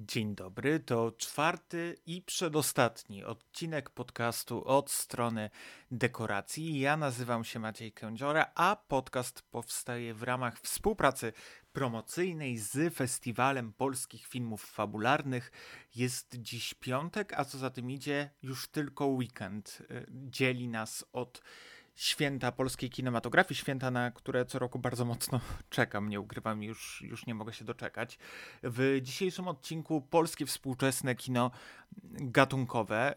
Dzień dobry, to czwarty i przedostatni odcinek podcastu od strony dekoracji. Ja nazywam się Maciej Kędziora, a podcast powstaje w ramach współpracy promocyjnej z Festiwalem Polskich Filmów Fabularnych. Jest dziś piątek, a co za tym idzie, już tylko weekend y, dzieli nas od święta polskiej kinematografii, święta, na które co roku bardzo mocno czekam, nie ukrywam, już, już nie mogę się doczekać. W dzisiejszym odcinku polskie współczesne kino gatunkowe.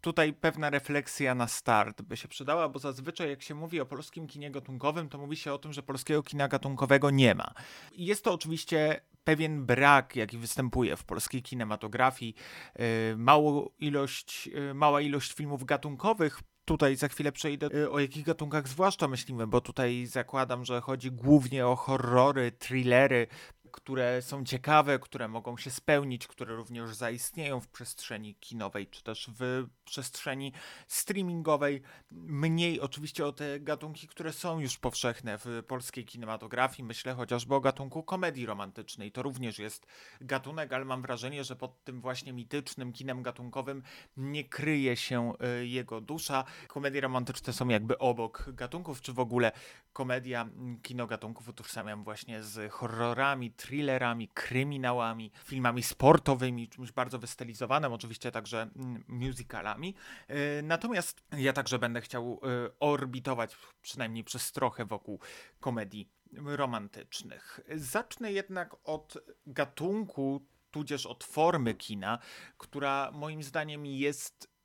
Tutaj pewna refleksja na start by się przydała, bo zazwyczaj jak się mówi o polskim kinie gatunkowym, to mówi się o tym, że polskiego kina gatunkowego nie ma. Jest to oczywiście pewien brak, jaki występuje w polskiej kinematografii. Yy, mało ilość, yy, mała ilość filmów gatunkowych tutaj za chwilę przejdę, y, o jakich gatunkach zwłaszcza myślimy, bo tutaj zakładam, że chodzi głównie o horrory, thrillery, które są ciekawe, które mogą się spełnić, które również zaistnieją w przestrzeni kinowej, czy też w przestrzeni streamingowej. Mniej oczywiście o te gatunki, które są już powszechne w polskiej kinematografii. Myślę chociażby o gatunku komedii romantycznej. To również jest gatunek, ale mam wrażenie, że pod tym właśnie mitycznym kinem gatunkowym nie kryje się y, jego dusza. Komedie romantyczne są jakby obok gatunków, czy w ogóle komedia kino gatunków utożsamiam właśnie z horrorami, thrillerami, kryminałami, filmami sportowymi, czymś bardzo wystylizowanym, oczywiście także mm, musicalami. E, natomiast ja także będę chciał e, orbitować przynajmniej przez trochę wokół komedii romantycznych. Zacznę jednak od gatunku, tudzież od formy kina, która moim zdaniem jest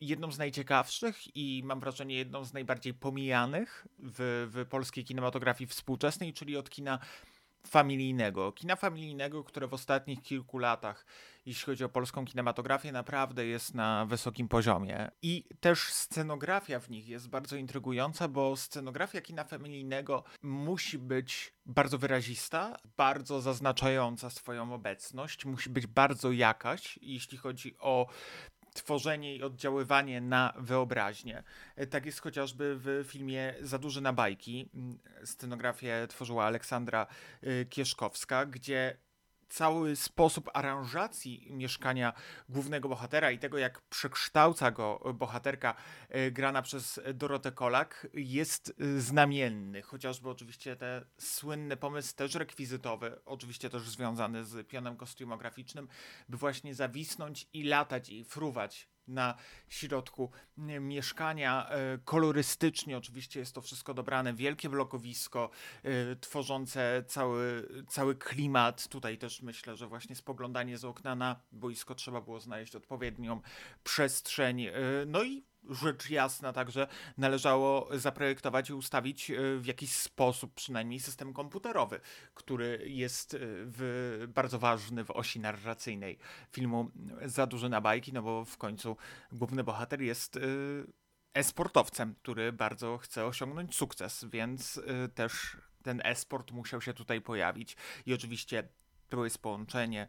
jedną z najciekawszych i mam wrażenie jedną z najbardziej pomijanych w, w polskiej kinematografii współczesnej, czyli od kina familijnego. Kina familijnego, które w ostatnich kilku latach, jeśli chodzi o polską kinematografię, naprawdę jest na wysokim poziomie. I też scenografia w nich jest bardzo intrygująca, bo scenografia kina familijnego musi być bardzo wyrazista, bardzo zaznaczająca swoją obecność, musi być bardzo jakaś, jeśli chodzi o tworzenie i oddziaływanie na wyobraźnię. E, tak jest chociażby w filmie Za duży na bajki. Mm, scenografię tworzyła Aleksandra e, Kieszkowska, gdzie cały sposób aranżacji mieszkania głównego bohatera i tego, jak przekształca go bohaterka e, grana przez Dorotę Kolak, jest e, znamienny. Chociażby oczywiście ten słynny pomysł też rekwizytowy, oczywiście też związany z pionem kostiumograficznym, by właśnie zawisnąć i latać i fruwać na środku mieszkania. E, kolorystycznie oczywiście jest to wszystko dobrane, wielkie blokowisko e, tworzące cały, cały klimat. Tutaj też myślę, że właśnie spoglądanie z okna na boisko trzeba było znaleźć odpowiednią przestrzeń. E, no i rzecz jasna także należało zaprojektować i ustawić e, w jakiś sposób przynajmniej system komputerowy, który jest e, w, bardzo ważny w osi narracyjnej filmu Za duże na bajki, no bo w końcu główny bohater jest e, e-sportowcem, który bardzo chce osiągnąć sukces, więc też ten e-sport musiał się tutaj pojawić. I oczywiście to jest połączenie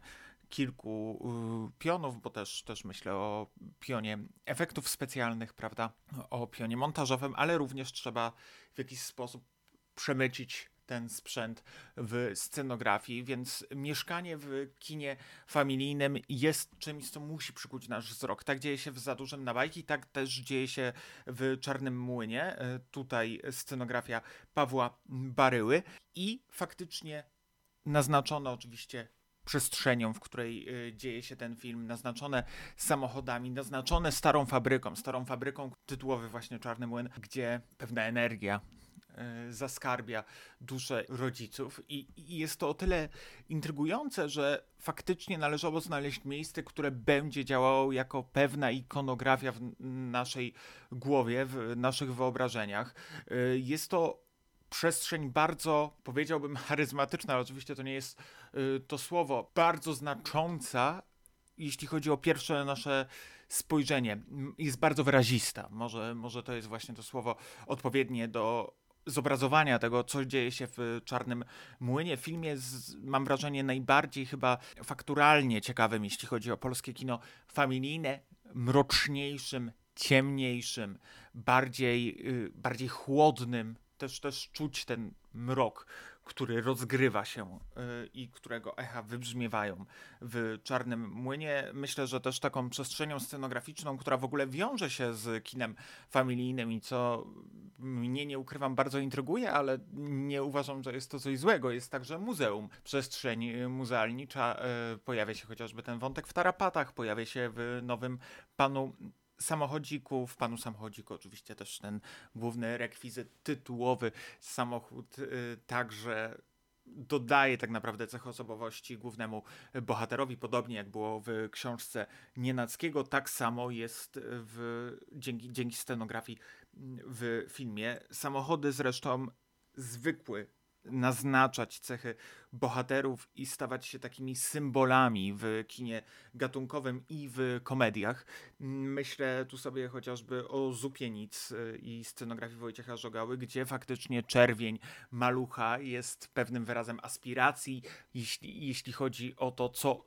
kilku y, pionów, bo też, też myślę o pionie efektów specjalnych, prawda, o pionie montażowym, ale również trzeba w jakiś sposób przemycić ten sprzęt w scenografii, więc mieszkanie w kinie familijnym jest czymś, co musi przykuć nasz wzrok. Tak dzieje się w Za dużym na bajki, tak też dzieje się w Czarnym Młynie. Y, tutaj scenografia Pawła Baryły i faktycznie naznaczono oczywiście przestrzenią, w której y, dzieje się ten film, naznaczone samochodami, naznaczone starą fabryką, starą fabryką tytułowy właśnie Czarny Młyn, gdzie pewna energia y, zaskarbia duszę rodziców I, i jest to o tyle intrygujące, że faktycznie należało znaleźć miejsce, które będzie działało jako pewna ikonografia w naszej głowie, w naszych wyobrażeniach. Y, jest to przestrzeń bardzo, powiedziałbym, charyzmatyczna, ale oczywiście to nie jest y, to słowo, bardzo znacząca, jeśli chodzi o pierwsze nasze spojrzenie. Jest bardzo wyrazista. Może, może to jest właśnie to słowo odpowiednie do zobrazowania tego, co dzieje się w Czarnym Młynie. Film jest, mam wrażenie, najbardziej chyba fakturalnie ciekawym, jeśli chodzi o polskie kino familijne, mroczniejszym, ciemniejszym, bardziej, yy, bardziej chłodnym też, też czuć ten mrok, który rozgrywa się y, i którego echa wybrzmiewają w Czarnym Młynie. Myślę, że też taką przestrzenią scenograficzną, która w ogóle wiąże się z kinem familijnym i co mnie, nie ukrywam, bardzo intryguje, ale nie uważam, że jest to coś złego. Jest także muzeum, przestrzeń muzealnicza. Y, pojawia się chociażby ten wątek w tarapatach, pojawia się w nowym panu samochodzików, panu samochodziku oczywiście też ten główny rekwizyt tytułowy, samochód y, także dodaje tak naprawdę cech osobowości głównemu bohaterowi, podobnie jak było w książce Nienackiego, tak samo jest w, dzięki, dzięki scenografii w filmie. Samochody zresztą zwykły naznaczać cechy bohaterów i stawać się takimi symbolami w kinie gatunkowym i w komediach. Myślę tu sobie chociażby o Zupienic y, i scenografii Wojciecha Żogały, gdzie faktycznie czerwień malucha jest pewnym wyrazem aspiracji, jeśli, jeśli chodzi o to, co,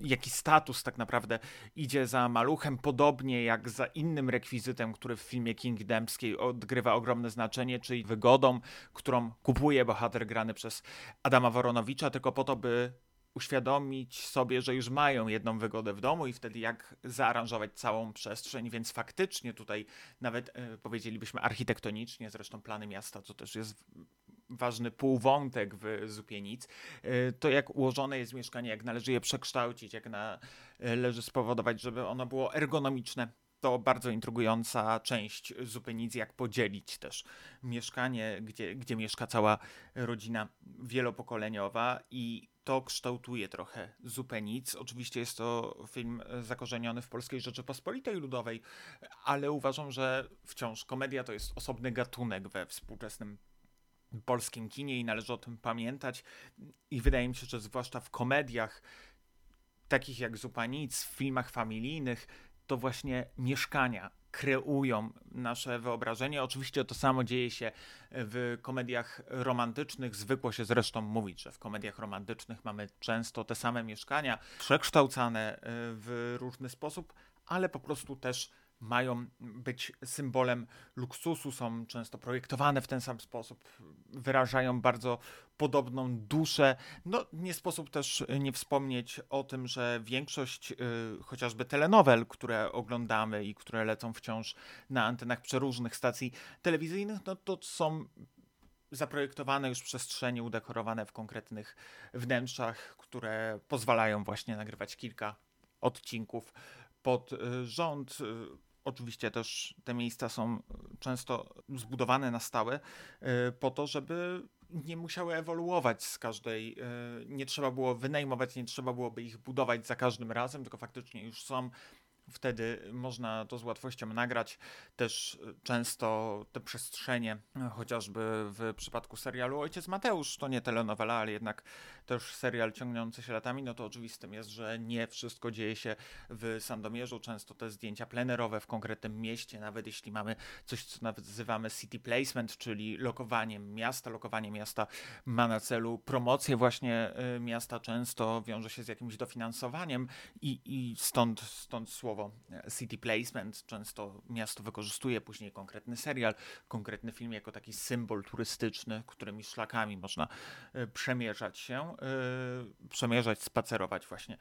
jaki status tak naprawdę idzie za maluchem, podobnie jak za innym rekwizytem, który w filmie King Dempskiej odgrywa ogromne znaczenie, czyli wygodą, którą kupuje bohater grany przez Adama Woronowicza, tylko po to, by uświadomić sobie, że już mają jedną wygodę w domu i wtedy jak zaaranżować całą przestrzeń, więc faktycznie tutaj nawet e, powiedzielibyśmy architektonicznie, zresztą plany miasta, co też jest ważny półwątek w Zupienic, e, to jak ułożone jest mieszkanie, jak należy je przekształcić, jak należy spowodować, żeby ono było ergonomiczne. To bardzo intrygująca część Zupienic, jak podzielić też mieszkanie, gdzie, gdzie mieszka cała rodzina wielopokoleniowa i to kształtuje trochę Zupę Oczywiście jest to film zakorzeniony w Polskiej Rzeczypospolitej Ludowej, ale uważam, że wciąż komedia to jest osobny gatunek we współczesnym polskim kinie i należy o tym pamiętać. I wydaje mi się, że zwłaszcza w komediach takich jak Zupa Nic, w filmach familijnych, to właśnie mieszkania kreują nasze wyobrażenie. Oczywiście to samo dzieje się w komediach romantycznych. Zwykło się zresztą mówić, że w komediach romantycznych mamy często te same mieszkania, przekształcane e, w różny sposób, ale po prostu też mają być symbolem luksusu, są często projektowane w ten sam sposób, wyrażają bardzo podobną duszę. No, nie sposób też nie wspomnieć o tym, że większość y, chociażby telenowel, które oglądamy i które lecą wciąż na antenach przeróżnych stacji telewizyjnych, no to są zaprojektowane już przestrzenie, udekorowane w konkretnych wnętrzach, które pozwalają właśnie nagrywać kilka odcinków pod y, rząd. Oczywiście też te miejsca są często zbudowane na stałe e, po to, żeby nie musiały ewoluować z każdej, e, nie trzeba było wynajmować, nie trzeba byłoby ich budować za każdym razem, tylko faktycznie już są Wtedy można to z łatwością nagrać. Też często te przestrzenie, chociażby w przypadku serialu Ojciec Mateusz, to nie telenowela, ale jednak też serial ciągnący się latami, no to oczywistym jest, że nie wszystko dzieje się w Sandomierzu. Często te zdjęcia plenerowe w konkretnym mieście, nawet jeśli mamy coś, co nazywamy city placement, czyli lokowaniem miasta. Lokowanie miasta ma na celu promocję właśnie y, miasta, często wiąże się z jakimś dofinansowaniem i, i stąd, stąd słowo słowo e, city placement. Często miasto wykorzystuje później konkretny serial, konkretny film jako taki symbol turystyczny, którymi szlakami można e, przemierzać się, e, przemierzać, spacerować właśnie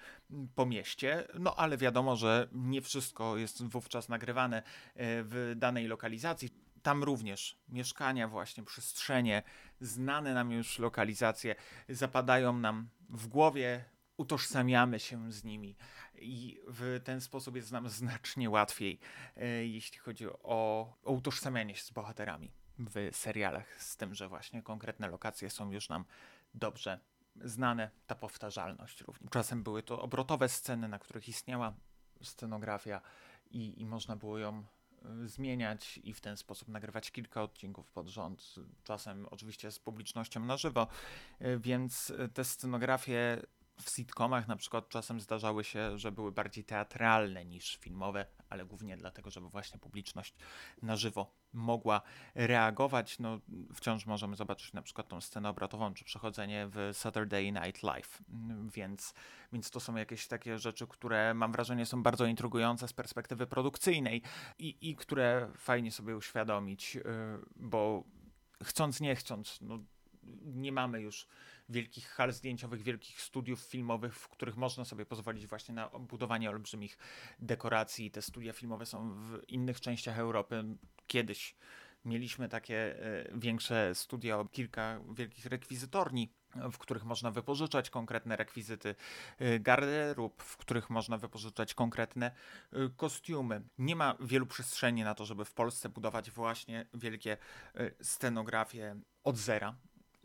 po mieście. No ale wiadomo, że nie wszystko jest wówczas nagrywane w danej lokalizacji. Tam również mieszkania, właśnie przestrzenie, znane nam już lokalizacje zapadają nam w głowie, utożsamiamy się z nimi i w ten sposób jest nam znacznie łatwiej, e, jeśli chodzi o, o utożsamianie się z bohaterami w serialach, z tym, że właśnie konkretne lokacje są już nam dobrze znane, ta powtarzalność również. Czasem były to obrotowe sceny, na których istniała scenografia i, i można było ją e, zmieniać i w ten sposób nagrywać kilka odcinków pod rząd, czasem oczywiście z publicznością na żywo, e, więc te scenografie w sitcomach na przykład czasem zdarzały się, że były bardziej teatralne niż filmowe, ale głównie dlatego, żeby właśnie publiczność na żywo mogła reagować. No, wciąż możemy zobaczyć na przykład tą scenę obrotową, czy przechodzenie w Saturday Night Live, więc, więc to są jakieś takie rzeczy, które mam wrażenie są bardzo intrygujące z perspektywy produkcyjnej i, i które fajnie sobie uświadomić, y, bo chcąc nie chcąc, no, nie mamy już wielkich hal zdjęciowych, wielkich studiów filmowych, w których można sobie pozwolić właśnie na budowanie olbrzymich dekoracji. Te studia filmowe są w innych częściach Europy. Kiedyś mieliśmy takie e, większe studia, kilka wielkich rekwizytorni, w których można wypożyczać konkretne rekwizyty e, garderób, w których można wypożyczać konkretne e, kostiumy. Nie ma wielu przestrzeni na to, żeby w Polsce budować właśnie wielkie scenografie od zera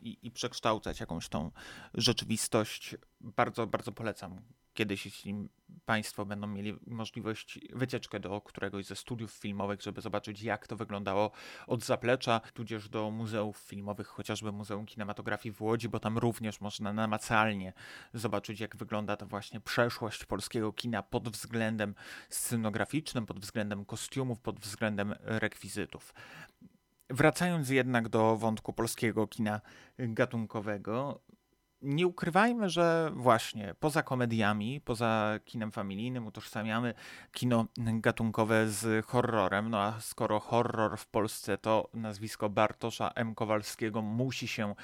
i, i przekształcać jakąś tą rzeczywistość. Bardzo, bardzo polecam kiedyś, jeśli Państwo będą mieli możliwość wycieczkę do któregoś ze studiów filmowych, żeby zobaczyć, jak to wyglądało od zaplecza, tudzież do muzeów filmowych, chociażby Muzeum Kinematografii w Łodzi, bo tam również można namacalnie zobaczyć, jak wygląda ta właśnie przeszłość polskiego kina pod względem scenograficznym, pod względem kostiumów, pod względem rekwizytów. Wracając jednak do wątku polskiego kina gatunkowego, nie ukrywajmy, że właśnie poza komediami, poza kinem familijnym utożsamiamy kino gatunkowe z horrorem. No a skoro horror w Polsce to nazwisko Bartosza M. Kowalskiego musi się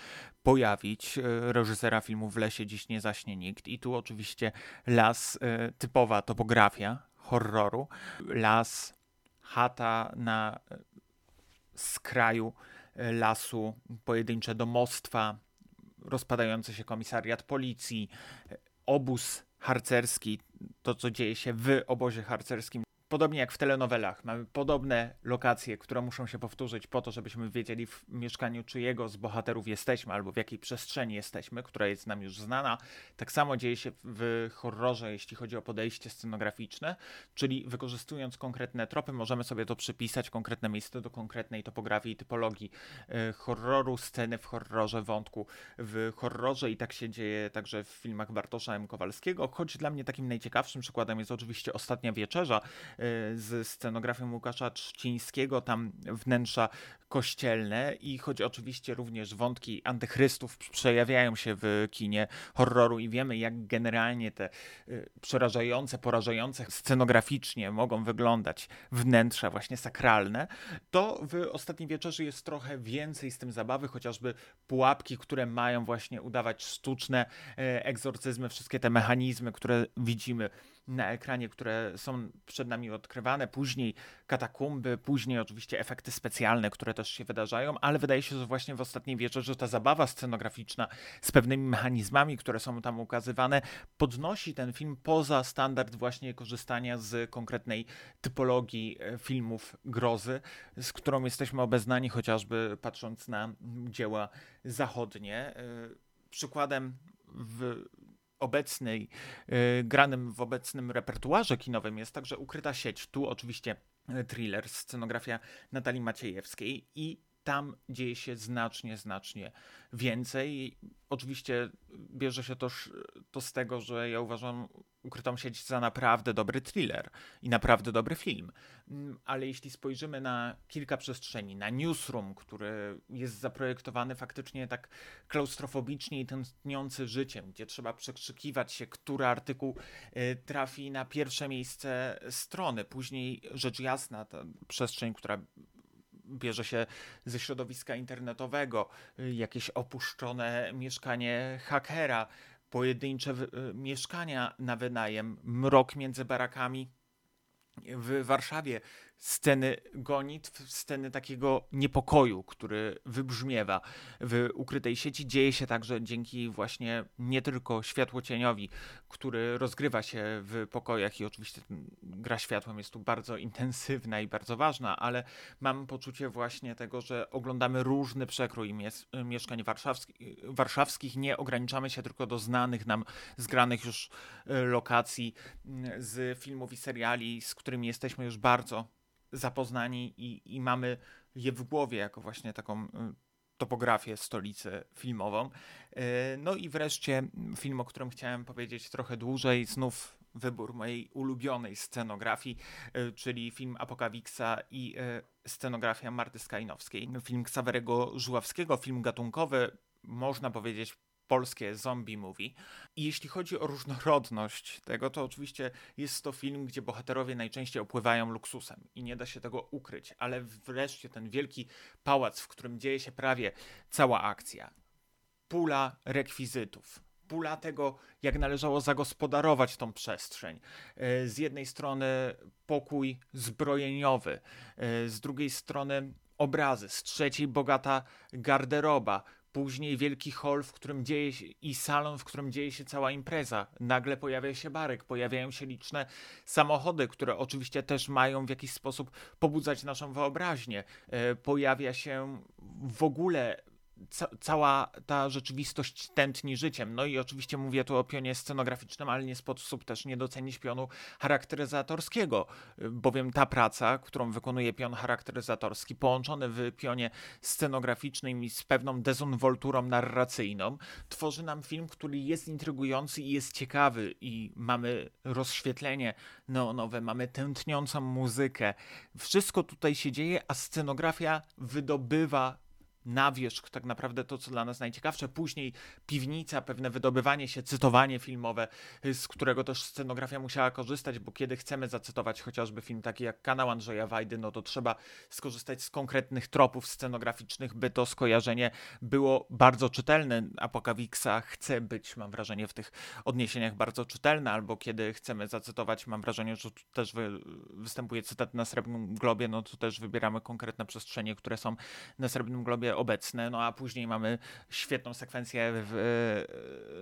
pojawić, reżysera filmu W lesie dziś nie zaśnie nikt. I tu oczywiście las, e, typowa topografia horroru, las, chata na skraju e, lasu, pojedyncze domostwa, rozpadający się komisariat policji, e, obóz harcerski, to co dzieje się w obozie harcerskim Podobnie jak w telenowelach, mamy podobne lokacje, które muszą się powtórzyć po to, żebyśmy wiedzieli w mieszkaniu czyjego z bohaterów jesteśmy albo w jakiej przestrzeni jesteśmy, która jest nam już znana. Tak samo dzieje się w horrorze, jeśli chodzi o podejście scenograficzne, czyli wykorzystując konkretne tropy, możemy sobie to przypisać, konkretne miejsce do konkretnej topografii i typologii e, horroru, sceny w horrorze, wątku w horrorze i tak się dzieje także w filmach Bartosza M. Kowalskiego, choć dla mnie takim najciekawszym przykładem jest oczywiście Ostatnia Wieczerza, z scenografią Łukasza Trzcińskiego, tam wnętrza kościelne i choć oczywiście również wątki antychrystów przejawiają się w kinie horroru i wiemy jak generalnie te y, przerażające, porażające scenograficznie mogą wyglądać wnętrza właśnie sakralne, to w Ostatniej Wieczerzy jest trochę więcej z tym zabawy, chociażby pułapki, które mają właśnie udawać sztuczne y, egzorcyzmy, wszystkie te mechanizmy, które widzimy na ekranie, które są przed nami odkrywane, później katakumby, później oczywiście efekty specjalne, które też się wydarzają, ale wydaje się, że właśnie w ostatniej wieczorze ta zabawa scenograficzna z pewnymi mechanizmami, które są tam ukazywane, podnosi ten film poza standard właśnie korzystania z konkretnej typologii e, filmów grozy, z którą jesteśmy obeznani chociażby patrząc na dzieła zachodnie. E, przykładem w obecnej, y, granym w obecnym repertuarze kinowym jest także Ukryta sieć. Tu oczywiście y, thriller, scenografia Natalii Maciejewskiej i tam dzieje się znacznie, znacznie więcej. Oczywiście bierze się to, to z tego, że ja uważam Ukrytą sieć za naprawdę dobry thriller i naprawdę dobry film. Mm, ale jeśli spojrzymy na kilka przestrzeni, na newsroom, który jest zaprojektowany faktycznie tak klaustrofobicznie i tętniący życiem, gdzie trzeba przekrzykiwać się, który artykuł y, trafi na pierwsze miejsce strony. Później rzecz jasna, ta przestrzeń, która bierze się ze środowiska internetowego, y, jakieś opuszczone mieszkanie hakera, pojedyncze y, mieszkania na wynajem, mrok między barakami w Warszawie sceny gonitw, sceny takiego niepokoju, który wybrzmiewa w ukrytej sieci, dzieje się także dzięki właśnie nie tylko światłocieniowi, który rozgrywa się w pokojach i oczywiście gra światłem jest tu bardzo intensywna i bardzo ważna, ale mam poczucie właśnie tego, że oglądamy różny przekrój mies mieszkań warszawskich, warszawskich, nie ograniczamy się tylko do znanych nam, zgranych już e, lokacji z filmów i seriali, z którymi jesteśmy już bardzo zapoznani i, i mamy je w głowie jako właśnie taką y, topografię stolicy filmową. Y, no i wreszcie film, o którym chciałem powiedzieć trochę dłużej, znów wybór mojej ulubionej scenografii, y, czyli film Apokawiksa i scenografia Marty Skajnowskiej. Film Ksawerego Żuławskiego, film gatunkowy, można powiedzieć polskie zombie movie. I jeśli chodzi o różnorodność tego, to oczywiście jest to film, gdzie bohaterowie najczęściej opływają luksusem i nie da się tego ukryć, ale wreszcie ten wielki pałac, w którym dzieje się prawie cała akcja, pula rekwizytów pula tego, jak należało zagospodarować tą przestrzeń. E, z jednej strony pokój zbrojeniowy, e, z drugiej strony obrazy, z trzeciej bogata garderoba, później wielki hall, w którym dzieje się i salon, w którym dzieje się cała impreza. Nagle pojawia się barek, pojawiają się liczne samochody, które oczywiście też mają w jakiś sposób pobudzać naszą wyobraźnię. E, pojawia się w ogóle ca cała ta rzeczywistość tętni życiem. No i oczywiście mówię tu o pionie scenograficznym, ale nie sposób też nie docenić pionu charakteryzatorskiego, bowiem ta praca, którą wykonuje pion charakteryzatorski, połączony w pionie scenograficznym i z pewną dezonwolturą narracyjną, tworzy nam film, który jest intrygujący i jest ciekawy i mamy rozświetlenie neonowe, mamy tętniącą muzykę. Wszystko tutaj się dzieje, a scenografia wydobywa na wierzch tak naprawdę to, co dla nas najciekawsze. Później piwnica, pewne wydobywanie się, cytowanie filmowe, z którego też scenografia musiała korzystać, bo kiedy chcemy zacytować chociażby film taki jak Kanał Andrzeja Wajdy, no to trzeba skorzystać z konkretnych tropów scenograficznych, by to skojarzenie było bardzo czytelne. Apokawiksa chce być, mam wrażenie, w tych odniesieniach bardzo czytelne, albo kiedy chcemy zacytować, mam wrażenie, że tu też wy, występuje cytat na Srebrnym Globie, no to też wybieramy konkretne przestrzenie, które są na Srebrnym Globie obecne, no a później mamy świetną sekwencję w,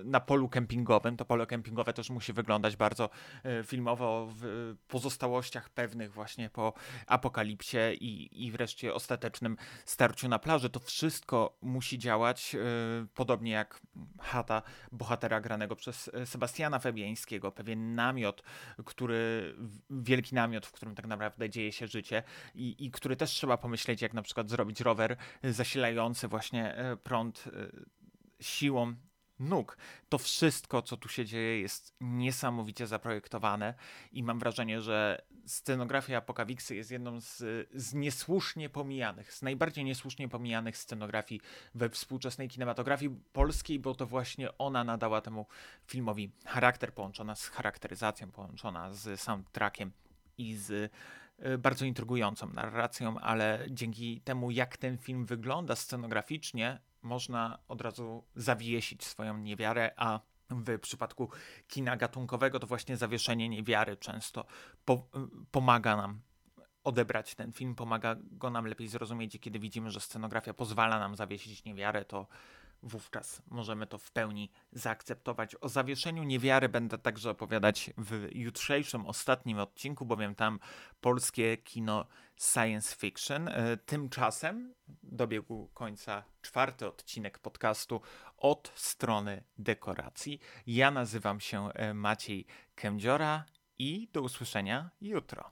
na polu kempingowym. To pole kempingowe też musi wyglądać bardzo e, filmowo w pozostałościach pewnych właśnie po apokalipsie i, i wreszcie ostatecznym starciu na plaży. To wszystko musi działać e, podobnie jak chata bohatera granego przez e, Sebastiana Febiańskiego, pewien namiot, który, wielki namiot, w którym tak naprawdę dzieje się życie i, i który też trzeba pomyśleć, jak na przykład zrobić rower zasilający zasilający właśnie e, prąd e, siłą nóg. To wszystko, co tu się dzieje, jest niesamowicie zaprojektowane i mam wrażenie, że scenografia Apokawiksy jest jedną z, z niesłusznie pomijanych, z najbardziej niesłusznie pomijanych scenografii we współczesnej kinematografii polskiej, bo to właśnie ona nadała temu filmowi charakter, połączona z charakteryzacją, połączona z soundtrackiem i z bardzo intrygującą narracją, ale dzięki temu, jak ten film wygląda scenograficznie, można od razu zawiesić swoją niewiarę, a w przypadku kina gatunkowego to właśnie zawieszenie niewiary często po, y, pomaga nam odebrać ten film, pomaga go nam lepiej zrozumieć i kiedy widzimy, że scenografia pozwala nam zawiesić niewiarę, to wówczas możemy to w pełni zaakceptować. O zawieszeniu niewiary będę także opowiadać w jutrzejszym, ostatnim odcinku, bowiem tam polskie kino science fiction. E, tymczasem dobiegł końca czwarty odcinek podcastu od strony dekoracji. Ja nazywam się e, Maciej Kędziora i do usłyszenia jutro.